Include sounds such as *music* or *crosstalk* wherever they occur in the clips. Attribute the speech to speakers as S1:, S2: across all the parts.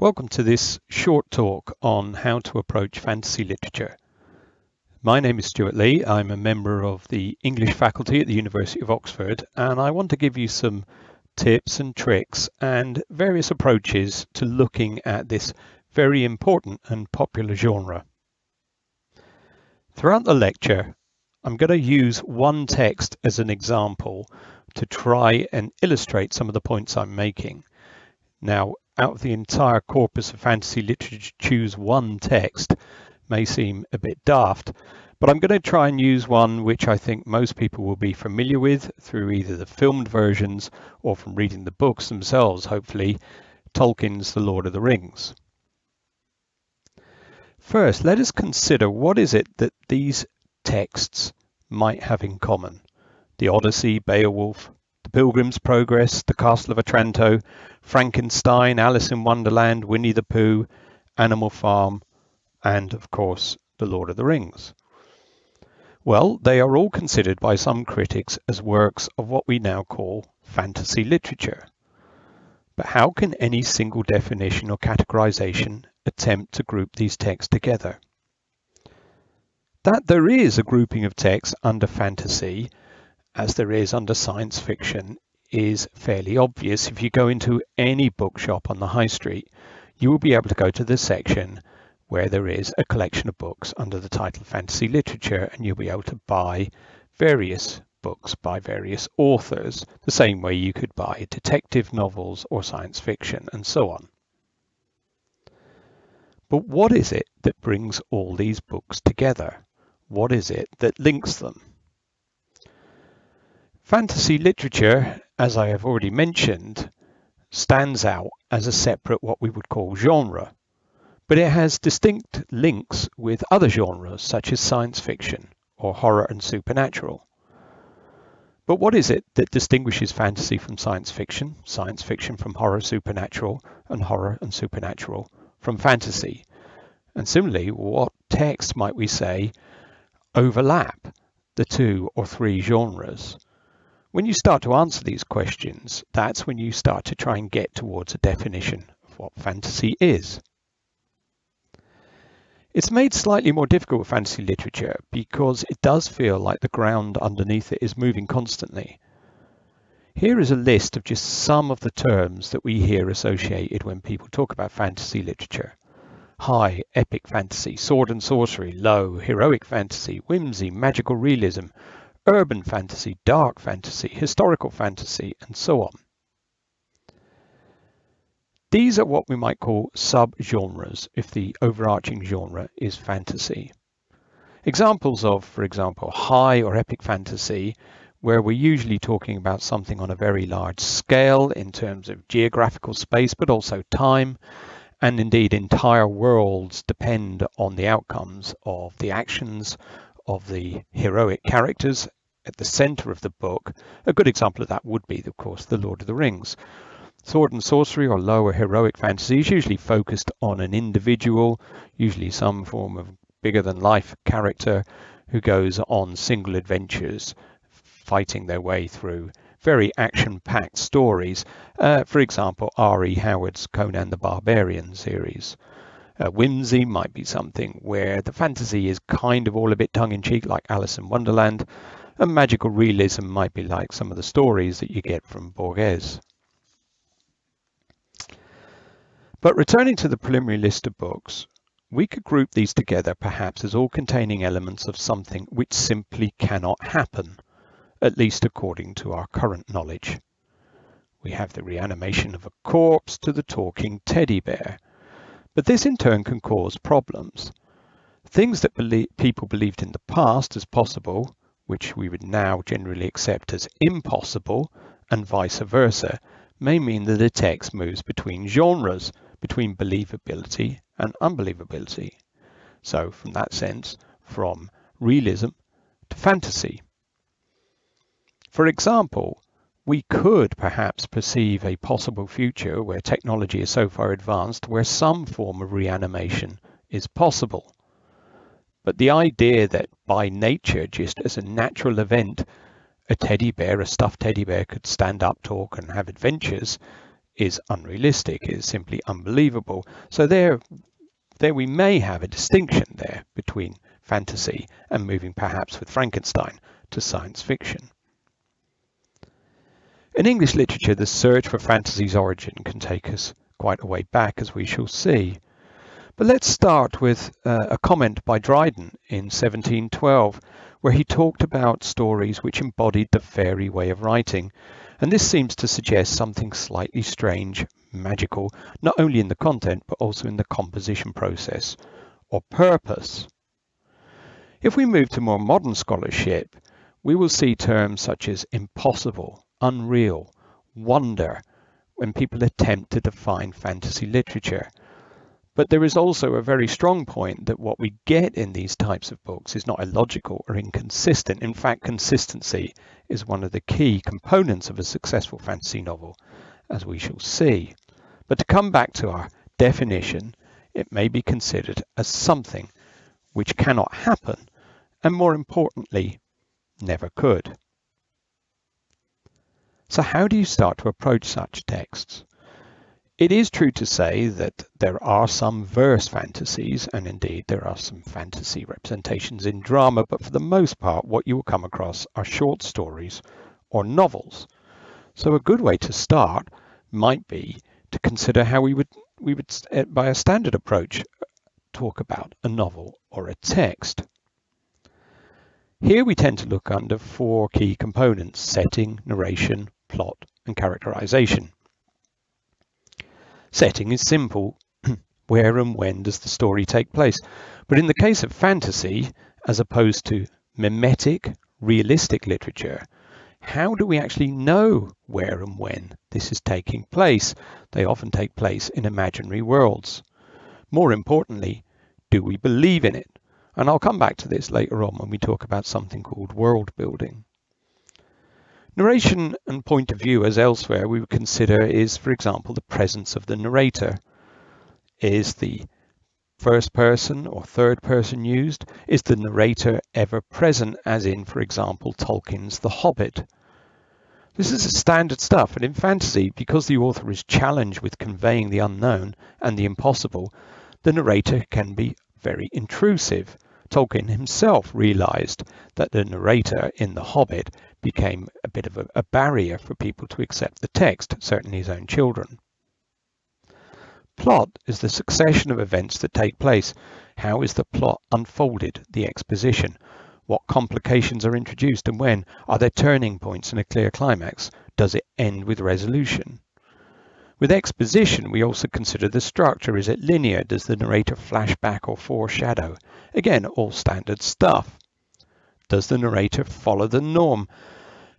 S1: Welcome to this short talk on how to approach fantasy literature. My name is Stuart Lee. I'm a member of the English faculty at the University of Oxford, and I want to give you some tips and tricks and various approaches to looking at this very important and popular genre. Throughout the lecture, I'm going to use one text as an example to try and illustrate some of the points I'm making. Now, out of the entire corpus of fantasy literature, to choose one text may seem a bit daft, but I'm going to try and use one which I think most people will be familiar with through either the filmed versions or from reading the books themselves, hopefully, Tolkien's The Lord of the Rings. First, let us consider what is it that these texts might have in common. The Odyssey, Beowulf, The Pilgrim's Progress, The Castle of Otranto, Frankenstein, Alice in Wonderland, Winnie the Pooh, Animal Farm, and of course, The Lord of the Rings. Well, they are all considered by some critics as works of what we now call fantasy literature. But how can any single definition or categorization attempt to group these texts together? That there is a grouping of texts under fantasy, as there is under science fiction, is fairly obvious. If you go into any bookshop on the high street, you will be able to go to the section where there is a collection of books under the title Fantasy Literature, and you'll be able to buy various books by various authors, the same way you could buy detective novels or science fiction and so on. But what is it that brings all these books together? What is it that links them? Fantasy literature as I have already mentioned, stands out as a separate what we would call genre, but it has distinct links with other genres such as science fiction or horror and supernatural. But what is it that distinguishes fantasy from science fiction, science fiction from horror supernatural, and horror and supernatural from fantasy? And similarly, what texts might we say overlap the two or three genres? When you start to answer these questions, that's when you start to try and get towards a definition of what fantasy is. It's made slightly more difficult with fantasy literature because it does feel like the ground underneath it is moving constantly. Here is a list of just some of the terms that we hear associated when people talk about fantasy literature. High, epic fantasy, sword and sorcery, low, heroic fantasy, whimsy, magical realism, urban fantasy, dark fantasy, historical fantasy, and so on. These are what we might call subgenres if the overarching genre is fantasy. Examples of, for example, high or epic fantasy, where we're usually talking about something on a very large scale in terms of geographical space, but also time, and indeed entire worlds depend on the outcomes of the actions of the heroic characters at the center of the book. A good example of that would be, of course, The Lord of the Rings. Sword and sorcery or lower heroic fantasy is usually focused on an individual, usually some form of bigger than life character who goes on single adventures, fighting their way through very action packed stories. Uh, for example, R.E. Howard's Conan the Barbarian series. Uh, whimsy might be something where the fantasy is kind of all a bit tongue in cheek, like Alice in Wonderland, and magical realism might be like some of the stories that you get from Borges. But returning to the preliminary list of books, we could group these together perhaps as all containing elements of something which simply cannot happen, at least according to our current knowledge. We have the reanimation of a corpse to the talking teddy bear, but this in turn can cause problems. Things that believe, people believed in the past as possible, which we would now generally accept as impossible, and vice versa, may mean that a text moves between genres, between believability and unbelievability. So from that sense, from realism to fantasy. For example, we could perhaps perceive a possible future where technology is so far advanced where some form of reanimation is possible. But the idea that by nature, just as a natural event, a teddy bear, a stuffed teddy bear, could stand up, talk, and have adventures is unrealistic, is simply unbelievable. So there, there we may have a distinction there between fantasy and moving perhaps with Frankenstein to science fiction. In English literature, the search for fantasy's origin can take us quite a way back, as we shall see. But let's start with uh, a comment by Dryden in 1712, where he talked about stories which embodied the fairy way of writing. And this seems to suggest something slightly strange, magical, not only in the content, but also in the composition process or purpose. If we move to more modern scholarship, we will see terms such as impossible, unreal, wonder, when people attempt to define fantasy literature. But there is also a very strong point that what we get in these types of books is not illogical or inconsistent. In fact, consistency is one of the key components of a successful fantasy novel, as we shall see. But to come back to our definition, it may be considered as something which cannot happen, and more importantly, never could. So how do you start to approach such texts? It is true to say that there are some verse fantasies, and indeed there are some fantasy representations in drama, but for the most part, what you will come across are short stories or novels. So a good way to start might be to consider how we would, we would eh, by a standard approach, talk about a novel or a text. Here we tend to look under four key components, setting, narration, plot, and characterization. Setting is simple. *clears throat* Where and when does the story take place? But in the case of fantasy, as opposed to mimetic, realistic literature, how do we actually know where and when this is taking place? They often take place in imaginary worlds. More importantly, do we believe in it? And I'll come back to this later on when we talk about something called world building. Narration and point of view, as elsewhere, we would consider is, for example, the presence of the narrator. Is the first person or third person used? Is the narrator ever present, as in, for example, Tolkien's The Hobbit? This is standard stuff, and in fantasy, because the author is challenged with conveying the unknown and the impossible, the narrator can be very intrusive. Tolkien himself realized that the narrator in The Hobbit became a bit of a, a barrier for people to accept the text, certainly his own children. Plot is the succession of events that take place. How is the plot unfolded, the exposition? What complications are introduced and when? Are there turning points and a clear climax? Does it end with resolution? With exposition, we also consider the structure. Is it linear? Does the narrator flash back or foreshadow? Again, all standard stuff. Does the narrator follow the norm?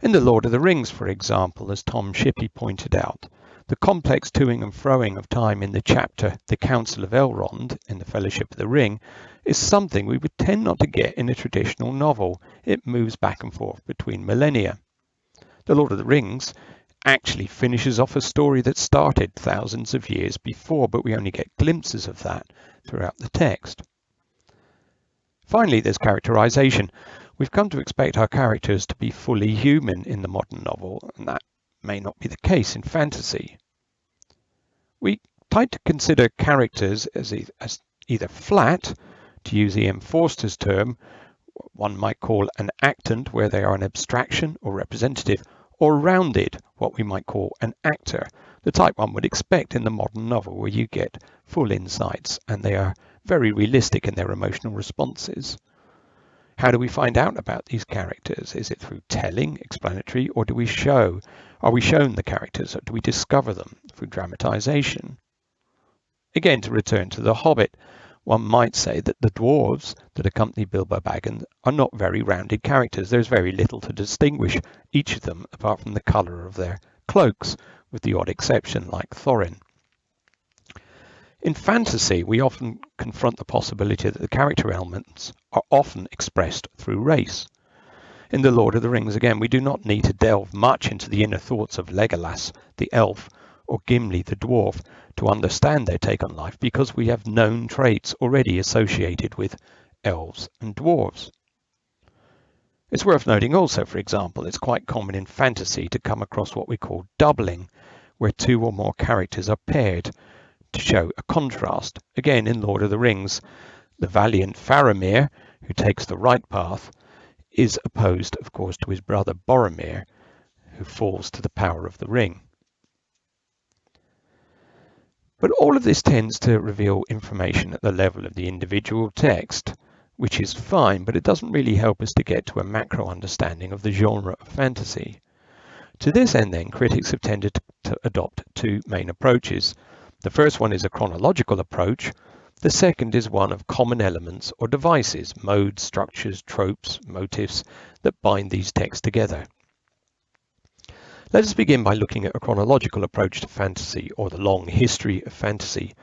S1: In The Lord of the Rings, for example, as Tom Shippey pointed out, the complex toing and froing of time in the chapter The Council of Elrond in The Fellowship of the Ring is something we would tend not to get in a traditional novel. It moves back and forth between millennia. The Lord of the Rings actually finishes off a story that started thousands of years before, but we only get glimpses of that throughout the text. Finally, there's characterization. We've come to expect our characters to be fully human in the modern novel, and that may not be the case in fantasy. We tend to consider characters as, e as either flat, to use E.M. Forster's term, one might call an actant, where they are an abstraction or representative, or rounded, what we might call an actor, the type one would expect in the modern novel, where you get full insights and they are very realistic in their emotional responses. How do we find out about these characters? Is it through telling, explanatory, or do we show? Are we shown the characters, or do we discover them through dramatization? Again, to return to The Hobbit, one might say that the dwarves that accompany Bilbo Baggins are not very rounded characters. There's very little to distinguish each of them apart from the colour of their cloaks, with the odd exception like Thorin. In fantasy, we often confront the possibility that the character elements are often expressed through race. In The Lord of the Rings, again, we do not need to delve much into the inner thoughts of Legolas, the elf, or Gimli, the dwarf, to understand their take on life because we have known traits already associated with elves and dwarves. It's worth noting also, for example, it's quite common in fantasy to come across what we call doubling, where two or more characters are paired to show a contrast. Again, in Lord of the Rings, the valiant Faramir, who takes the right path, is opposed, of course, to his brother Boromir, who falls to the power of the ring. But all of this tends to reveal information at the level of the individual text, which is fine, but it doesn't really help us to get to a macro understanding of the genre of fantasy. To this end, then, critics have tended to adopt two main approaches. The first one is a chronological approach. The second is one of common elements or devices, modes, structures, tropes, motifs that bind these texts together. Let us begin by looking at a chronological approach to fantasy or the long history of fantasy.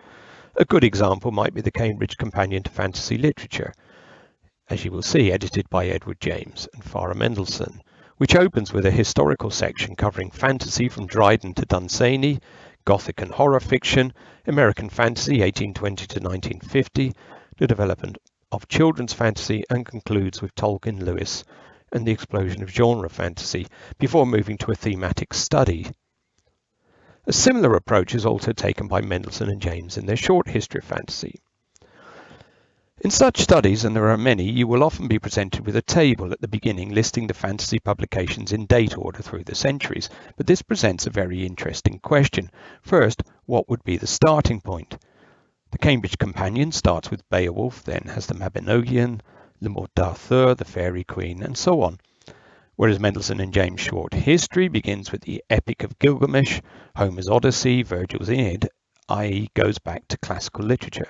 S1: A good example might be the Cambridge Companion to Fantasy Literature, as you will see, edited by Edward James and Farah Mendlesohn, which opens with a historical section covering fantasy from Dryden to Dunsany, Gothic and horror fiction, American fantasy 1820 to 1950, the development of children's fantasy, and concludes with Tolkien, Lewis, and the explosion of genre fantasy, before moving to a thematic study. A similar approach is also taken by Mendlesohn and James in their short history of fantasy. In such studies, and there are many, you will often be presented with a table at the beginning listing the fantasy publications in date order through the centuries, but this presents a very interesting question. First, what would be the starting point? The Cambridge Companion starts with Beowulf, then has the Mabinogion, Le Morte d'Arthur, the Faerie Queene, and so on. Whereas Mendlesohn and James' short history begins with the Epic of Gilgamesh, Homer's Odyssey, Virgil's Aeneid, i.e. goes back to classical literature.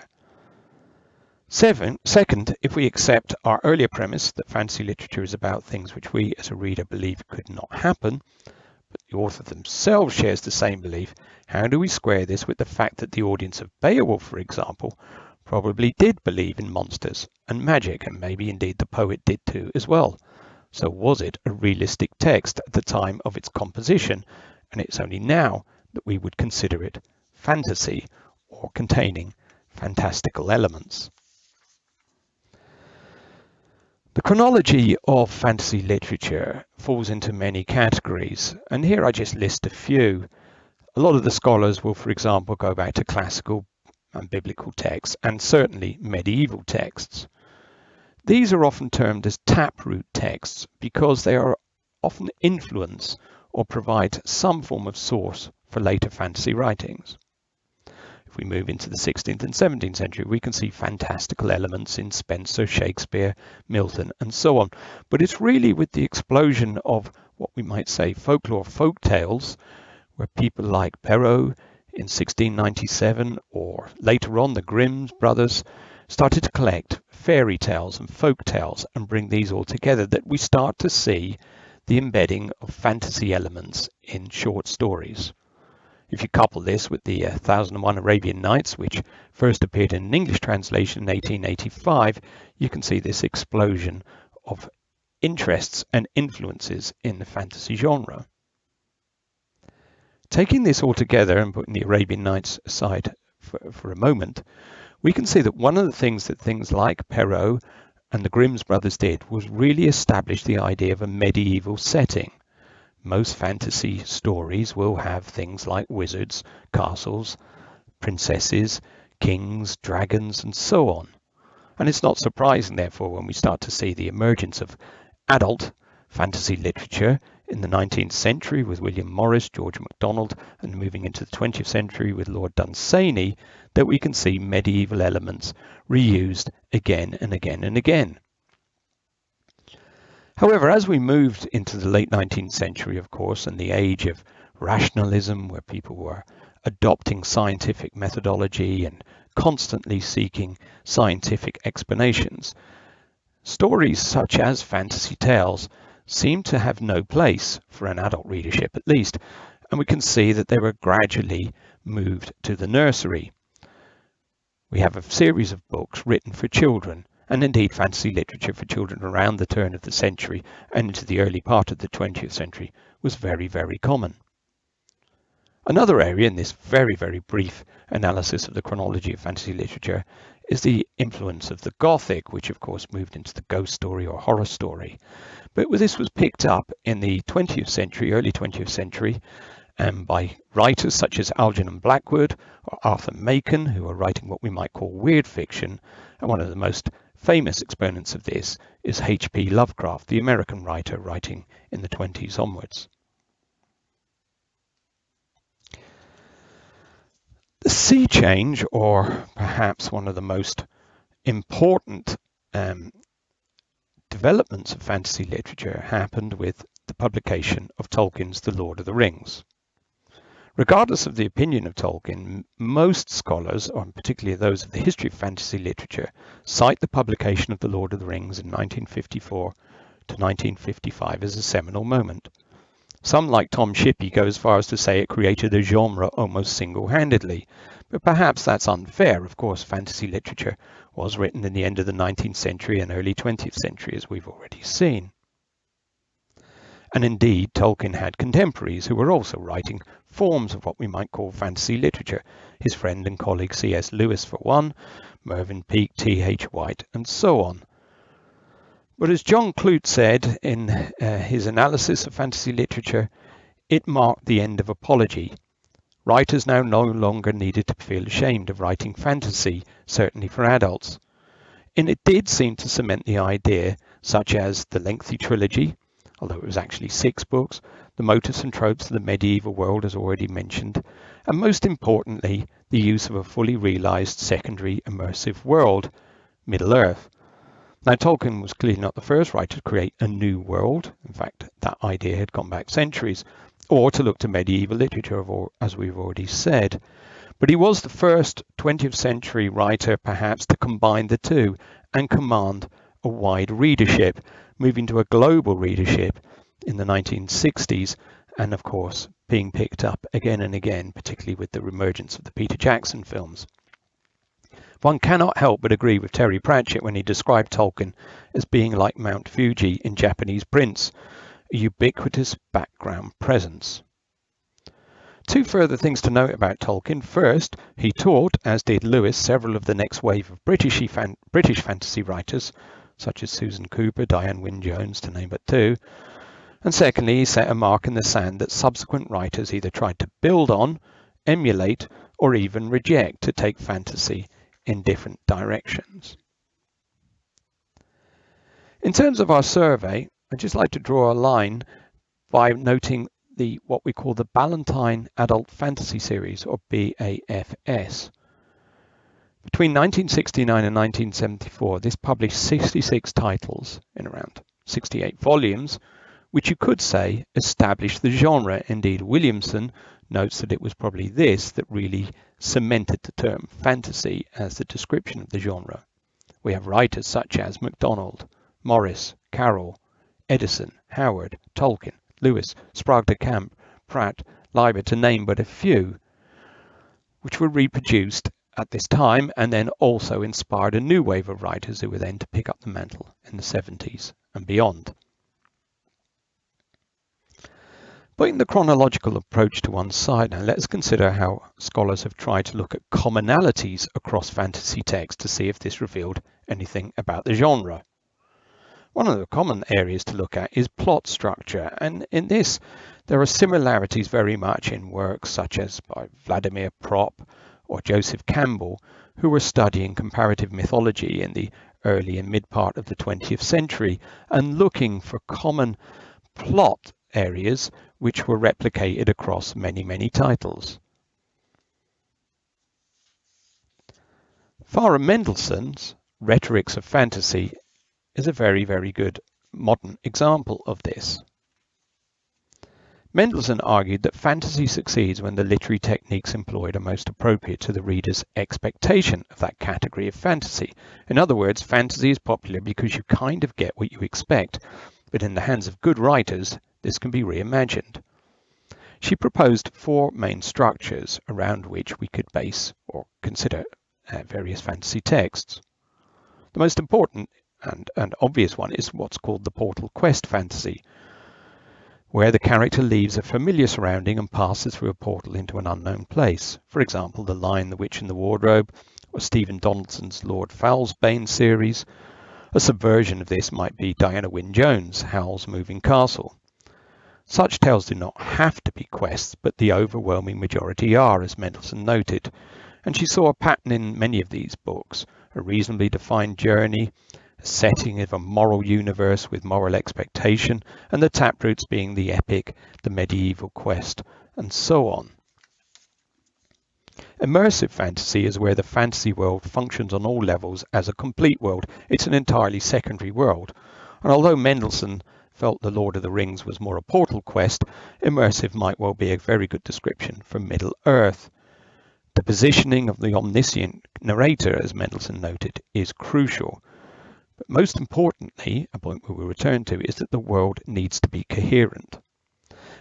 S1: Seven, second, if we accept our earlier premise that fantasy literature is about things which we as a reader believe could not happen, but the author themselves shares the same belief, how do we square this with the fact that the audience of Beowulf, for example, probably did believe in monsters and magic, and maybe indeed the poet did too as well. So was it a realistic text at the time of its composition, and it's only now that we would consider it fantasy or containing fantastical elements. The chronology of fantasy literature falls into many categories, and here I just list a few. A lot of the scholars will, for example, go back to classical and biblical texts, and certainly medieval texts. These are often termed as taproot texts because they are often influence or provide some form of source for later fantasy writings. We move into the 16th and 17th century, we can see fantastical elements in Spenser, Shakespeare, Milton, and so on. But it's really with the explosion of what we might say folklore folk tales, where people like Perrault in 1697 or later on the Grimm's brothers started to collect fairy tales and folk tales and bring these all together that we start to see the embedding of fantasy elements in short stories. If you couple this with the uh, 1001 Arabian Nights, which first appeared in an English translation in 1885, you can see this explosion of interests and influences in the fantasy genre. Taking this all together and putting the Arabian Nights aside for, for a moment, we can see that one of the things that things like Perrault and the Grimm's brothers did was really establish the idea of a medieval setting most fantasy stories will have things like wizards, castles, princesses, kings, dragons, and so on. And it's not surprising, therefore, when we start to see the emergence of adult fantasy literature in the 19th century with William Morris, George MacDonald, and moving into the 20th century with Lord Dunsany, that we can see medieval elements reused again and again and again. However, as we moved into the late 19th century, of course, and the age of rationalism, where people were adopting scientific methodology and constantly seeking scientific explanations, stories such as fantasy tales seem to have no place for an adult readership at least, and we can see that they were gradually moved to the nursery. We have a series of books written for children and indeed fantasy literature for children around the turn of the century and into the early part of the 20th century was very, very common. Another area in this very, very brief analysis of the chronology of fantasy literature is the influence of the Gothic, which of course moved into the ghost story or horror story. But this was picked up in the 20th century, early 20th century, and by writers such as Algernon Blackwood or Arthur Machen, who are writing what we might call weird fiction. And one of the most famous exponents of this is H.P. Lovecraft, the American writer writing in the 20s onwards. The sea change, or perhaps one of the most important um, developments of fantasy literature, happened with the publication of Tolkien's The Lord of the Rings. Regardless of the opinion of Tolkien, most scholars, and particularly those of the history of fantasy literature, cite the publication of The Lord of the Rings in 1954 to 1955 as a seminal moment. Some, like Tom Shippey, go as far as to say it created a genre almost single-handedly, but perhaps that's unfair. Of course, fantasy literature was written in the end of the 19th century and early 20th century, as we've already seen. And indeed, Tolkien had contemporaries who were also writing forms of what we might call fantasy literature. His friend and colleague C.S. Lewis, for one, Mervyn Peake, T.H. White, and so on. But as John Clute said in uh, his analysis of fantasy literature, it marked the end of apology. Writers now no longer needed to feel ashamed of writing fantasy, certainly for adults. And it did seem to cement the idea, such as the lengthy trilogy, although it was actually six books, the motifs and tropes of the medieval world as already mentioned, and most importantly, the use of a fully realized secondary immersive world, Middle-earth. Now Tolkien was clearly not the first writer to create a new world, in fact that idea had gone back centuries, or to look to medieval literature as we've already said. But he was the first 20th century writer perhaps to combine the two and command a wide readership, moving to a global readership in the 1960s, and of course being picked up again and again, particularly with the emergence of the Peter Jackson films. One cannot help but agree with Terry Pratchett when he described Tolkien as being like Mount Fuji in Japanese prints, a ubiquitous background presence. Two further things to note about Tolkien. First, he taught, as did Lewis, several of the next wave of British, fan British fantasy writers, such as Susan Cooper, Diana Wynne Jones, to name but two. And secondly, he set a mark in the sand that subsequent writers either tried to build on, emulate, or even reject to take fantasy in different directions. In terms of our survey, I'd just like to draw a line by noting the what we call the Ballantine Adult Fantasy Series, or BAFS. Between 1969 and 1974, this published 66 titles in around 68 volumes, which you could say established the genre. Indeed, Williamson notes that it was probably this that really cemented the term fantasy as the description of the genre. We have writers such as MacDonald, Morris, Carroll, Eddison, Howard, Tolkien, Lewis, Sprague de Camp, Pratt, Leiber, to name but a few, which were reproduced at this time and then also inspired a new wave of writers who were then to pick up the mantle in the 70s and beyond. Putting the chronological approach to one side now, let's consider how scholars have tried to look at commonalities across fantasy texts to see if this revealed anything about the genre. One of the common areas to look at is plot structure, and in this there are similarities very much in works such as by Vladimir Propp or Joseph Campbell, who were studying comparative mythology in the early and mid part of the 20th century and looking for common plot areas which were replicated across many, many titles. Farah Mendlesohn's Rhetorics of Fantasy is a very, very good modern example of this. Mendlesohn argued that fantasy succeeds when the literary techniques employed are most appropriate to the reader's expectation of that category of fantasy. In other words, fantasy is popular because you kind of get what you expect, but in the hands of good writers, this can be reimagined. She proposed four main structures around which we could base or consider uh, various fantasy texts. The most important and an obvious one is what's called the portal quest fantasy, where the character leaves a familiar surrounding and passes through a portal into an unknown place. For example, The Lion, the Witch and the Wardrobe, or Stephen Donaldson's Lord Foul's Bane series. A subversion of this might be Diana Wynne Jones' Howl's Moving Castle. Such tales do not have to be quests, but the overwhelming majority are, as Mendlesohn noted. And she saw a pattern in many of these books, a reasonably defined journey, a setting of a moral universe with moral expectation, and the taproots being the epic, the medieval quest, and so on. Immersive fantasy is where the fantasy world functions on all levels as a complete world. It's an entirely secondary world. And although Mendlesohn felt The Lord of the Rings was more a portal quest, immersive might well be a very good description for Middle Earth. The positioning of the omniscient narrator, as Mendlesohn noted, is crucial. But most importantly, a point we will return to, is that the world needs to be coherent.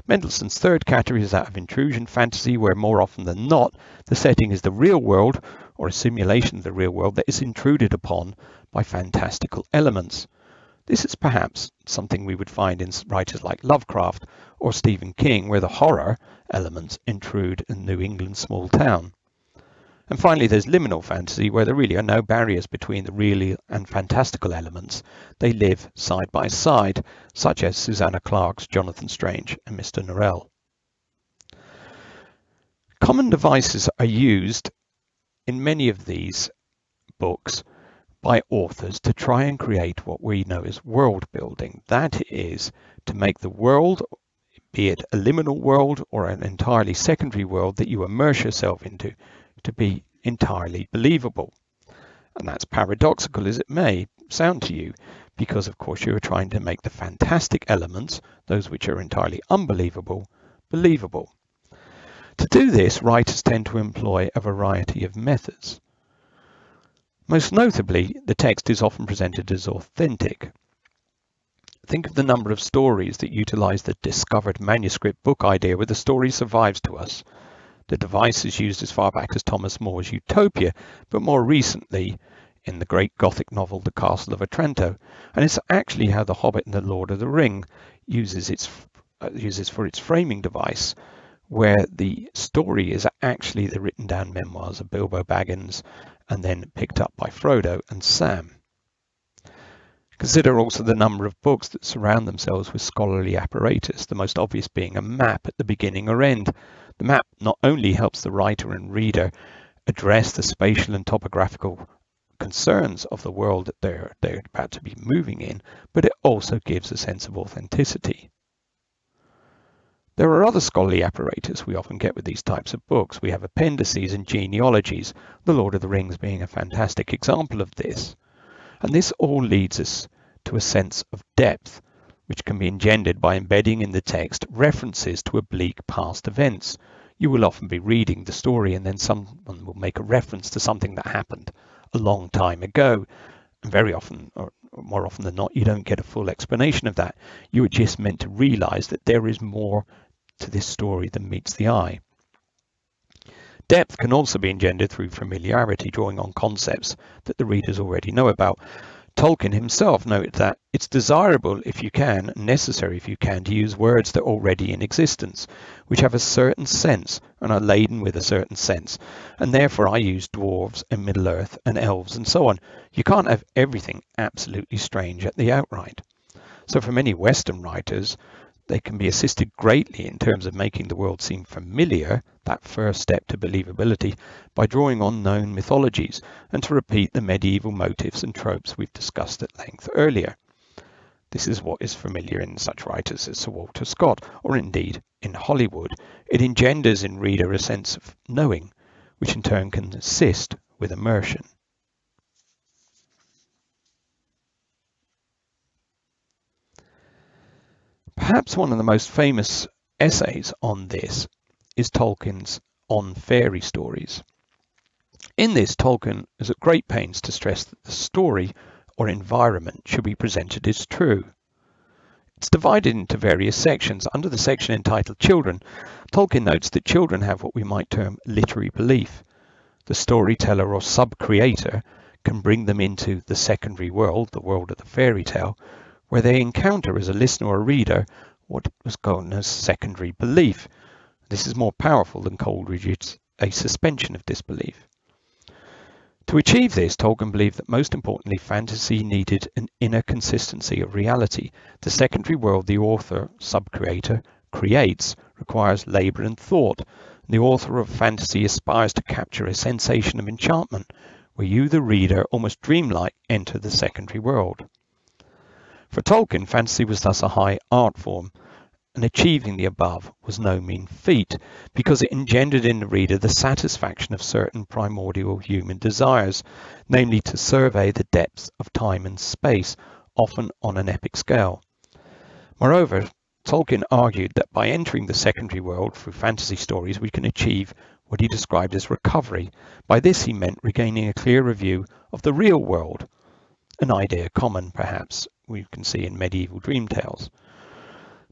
S1: Mendlesohn's third category is that of intrusion fantasy, where more often than not, the setting is the real world, or a simulation of the real world that is intruded upon by fantastical elements. This is perhaps something we would find in writers like Lovecraft or Stephen King, where the horror elements intrude a New England small town. And finally, there's liminal fantasy, where there really are no barriers between the real and fantastical elements. They live side by side, such as Susanna Clarke's Jonathan Strange and Mr. Norrell. Common devices are used in many of these books by authors to try and create what we know as world building. That is to make the world, be it a liminal world or an entirely secondary world that you immerse yourself into, to be entirely believable. And that's paradoxical as it may sound to you, because of course you are trying to make the fantastic elements, those which are entirely unbelievable, believable. To do this, writers tend to employ a variety of methods. Most notably, the text is often presented as authentic. Think of the number of stories that utilize the discovered manuscript book idea where the story survives to us. The device is used as far back as Thomas More's Utopia, but more recently in the great Gothic novel The Castle of Otranto, and it's actually how The Hobbit and The Lord of the Ring uses its uh, uses for its framing device, where the story is actually the written down memoirs of Bilbo Baggins and then picked up by Frodo and Sam. Consider also the number of books that surround themselves with scholarly apparatus, the most obvious being a map at the beginning or end. The map not only helps the writer and reader address the spatial and topographical concerns of the world that they're, they're about to be moving in, but it also gives a sense of authenticity. There are other scholarly apparatus we often get with these types of books. We have appendices and genealogies, The Lord of the Rings being a fantastic example of this. And this all leads us to a sense of depth, which can be engendered by embedding in the text references to oblique past events. You will often be reading the story and then someone will make a reference to something that happened a long time ago. And very often, or more often than not, you don't get a full explanation of that. You are just meant to realize that there is more to this story than meets the eye. Depth can also be engendered through familiarity, drawing on concepts that the readers already know about. Tolkien himself noted that it's desirable if you can, necessary if you can, to use words that are already in existence, which have a certain sense and are laden with a certain sense. And therefore I use dwarves and Middle Earth and elves and so on. You can't have everything absolutely strange at the outright. So for many Western writers, they can be assisted greatly in terms of making the world seem familiar, that first step to believability, by drawing on known mythologies and to repeat the medieval motifs and tropes we've discussed at length earlier. This is what is familiar in such writers as Sir Walter Scott, or indeed in Hollywood. It engenders in reader a sense of knowing, which in turn can assist with immersion. Perhaps one of the most famous essays on this is Tolkien's On Fairy Stories. In this, Tolkien is at great pains to stress that the story or environment should be presented as true. It's divided into various sections. Under the section entitled Children, Tolkien notes that children have what we might term literary belief. The storyteller or sub-creator can bring them into the secondary world, the world of the fairy tale, where they encounter as a listener or a reader what was known as secondary belief. This is more powerful than Coleridge's a suspension of disbelief. To achieve this, Tolkien believed that most importantly, fantasy needed an inner consistency of reality. The secondary world the author, sub-creator, creates requires labour and thought. The author of fantasy aspires to capture a sensation of enchantment where you, the reader, almost dreamlike enter the secondary world. For Tolkien, fantasy was thus a high art form, and achieving the above was no mean feat, because it engendered in the reader the satisfaction of certain primordial human desires, namely to survey the depths of time and space, often on an epic scale. Moreover, Tolkien argued that by entering the secondary world through fantasy stories, we can achieve what he described as recovery. By this, he meant regaining a clearer view of the real world, an idea common, perhaps, we can see in medieval dream tales.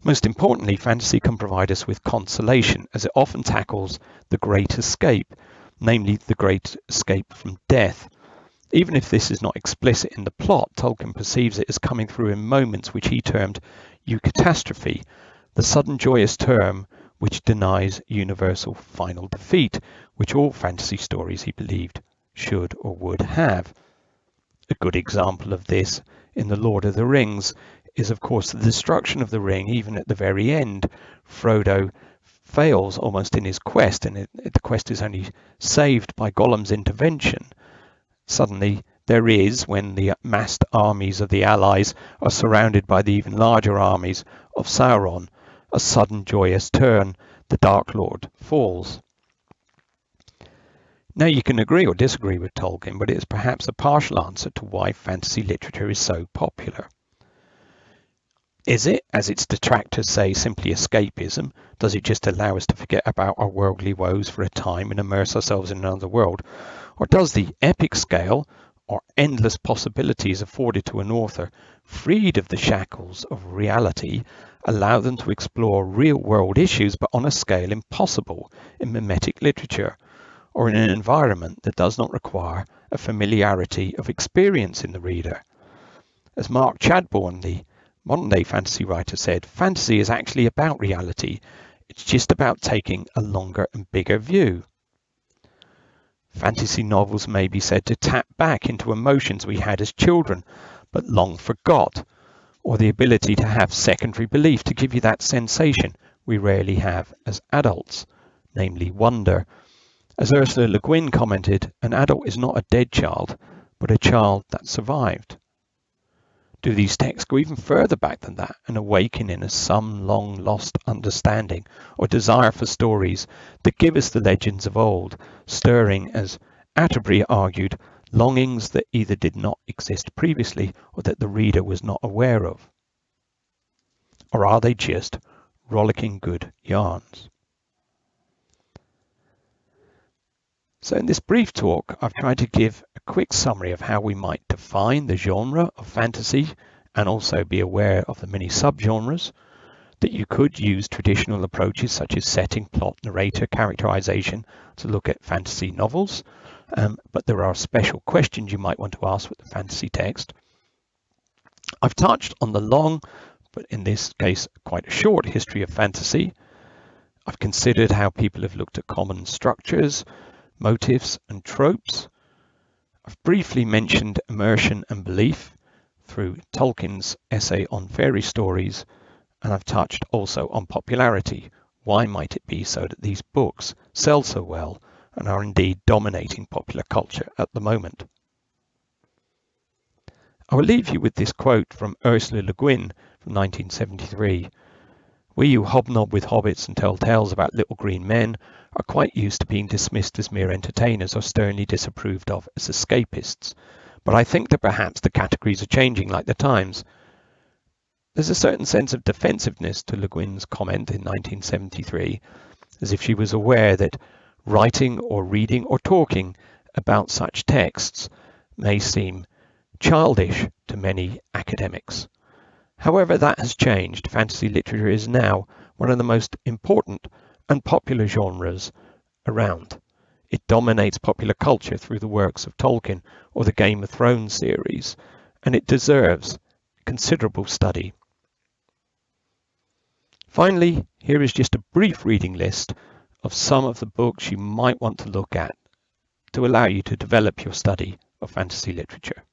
S1: Most importantly, fantasy can provide us with consolation, as it often tackles the great escape, namely the great escape from death. Even if this is not explicit in the plot, Tolkien perceives it as coming through in moments which he termed eucatastrophe, the sudden joyous term which denies universal final defeat, which all fantasy stories he believed should or would have. A good example of this in The Lord of the Rings is of course the destruction of the ring even at the very end. Frodo fails almost in his quest and it, the quest is only saved by Gollum's intervention. Suddenly there is, when the massed armies of the Allies are surrounded by the even larger armies of Sauron, a sudden joyous turn, the Dark Lord falls. Now you can agree or disagree with Tolkien, but it is perhaps a partial answer to why fantasy literature is so popular. Is it, as its detractors say, simply escapism? Does it just allow us to forget about our worldly woes for a time and immerse ourselves in another world? Or does the epic scale or endless possibilities afforded to an author, freed of the shackles of reality, allow them to explore real world issues but on a scale impossible in mimetic literature or in an environment that does not require a familiarity of experience in the reader? As Mark Chadbourn, the modern day fantasy writer said, fantasy is actually about reality. It's just about taking a longer and bigger view. Fantasy novels may be said to tap back into emotions we had as children but long forgot, or the ability to have secondary belief to give you that sensation we rarely have as adults, namely wonder. As Ursula Le Guin commented, an adult is not a dead child, but a child that survived. Do these texts go even further back than that and awaken in us some long lost understanding or desire for stories that give us the legends of old, stirring, as Attebery argued, longings that either did not exist previously or that the reader was not aware of? Or are they just rollicking good yarns? So in this brief talk, I've tried to give a quick summary of how we might define the genre of fantasy and also be aware of the many subgenres, that you could use traditional approaches such as setting, plot, narrator, characterization to look at fantasy novels, um, but there are special questions you might want to ask with the fantasy text. I've touched on the long, but in this case quite a short history of fantasy. I've considered how people have looked at common structures, motifs and tropes. I've briefly mentioned immersion and belief through Tolkien's essay on fairy stories, and I've touched also on popularity. Why might it be so that these books sell so well and are indeed dominating popular culture at the moment? I will leave you with this quote from Ursula Le Guin from 1973. We who hobnob with hobbits and tell tales about little green men are quite used to being dismissed as mere entertainers or sternly disapproved of as escapists. But I think that perhaps the categories are changing like the times. There's a certain sense of defensiveness to Le Guin's comment in 1973, as if she was aware that writing or reading or talking about such texts may seem childish to many academics. However, that has changed. Fantasy literature is now one of the most important and popular genres around. It dominates popular culture through the works of Tolkien or the Game of Thrones series, and it deserves considerable study. Finally, here is just a brief reading list of some of the books you might want to look at to allow you to develop your study of fantasy literature.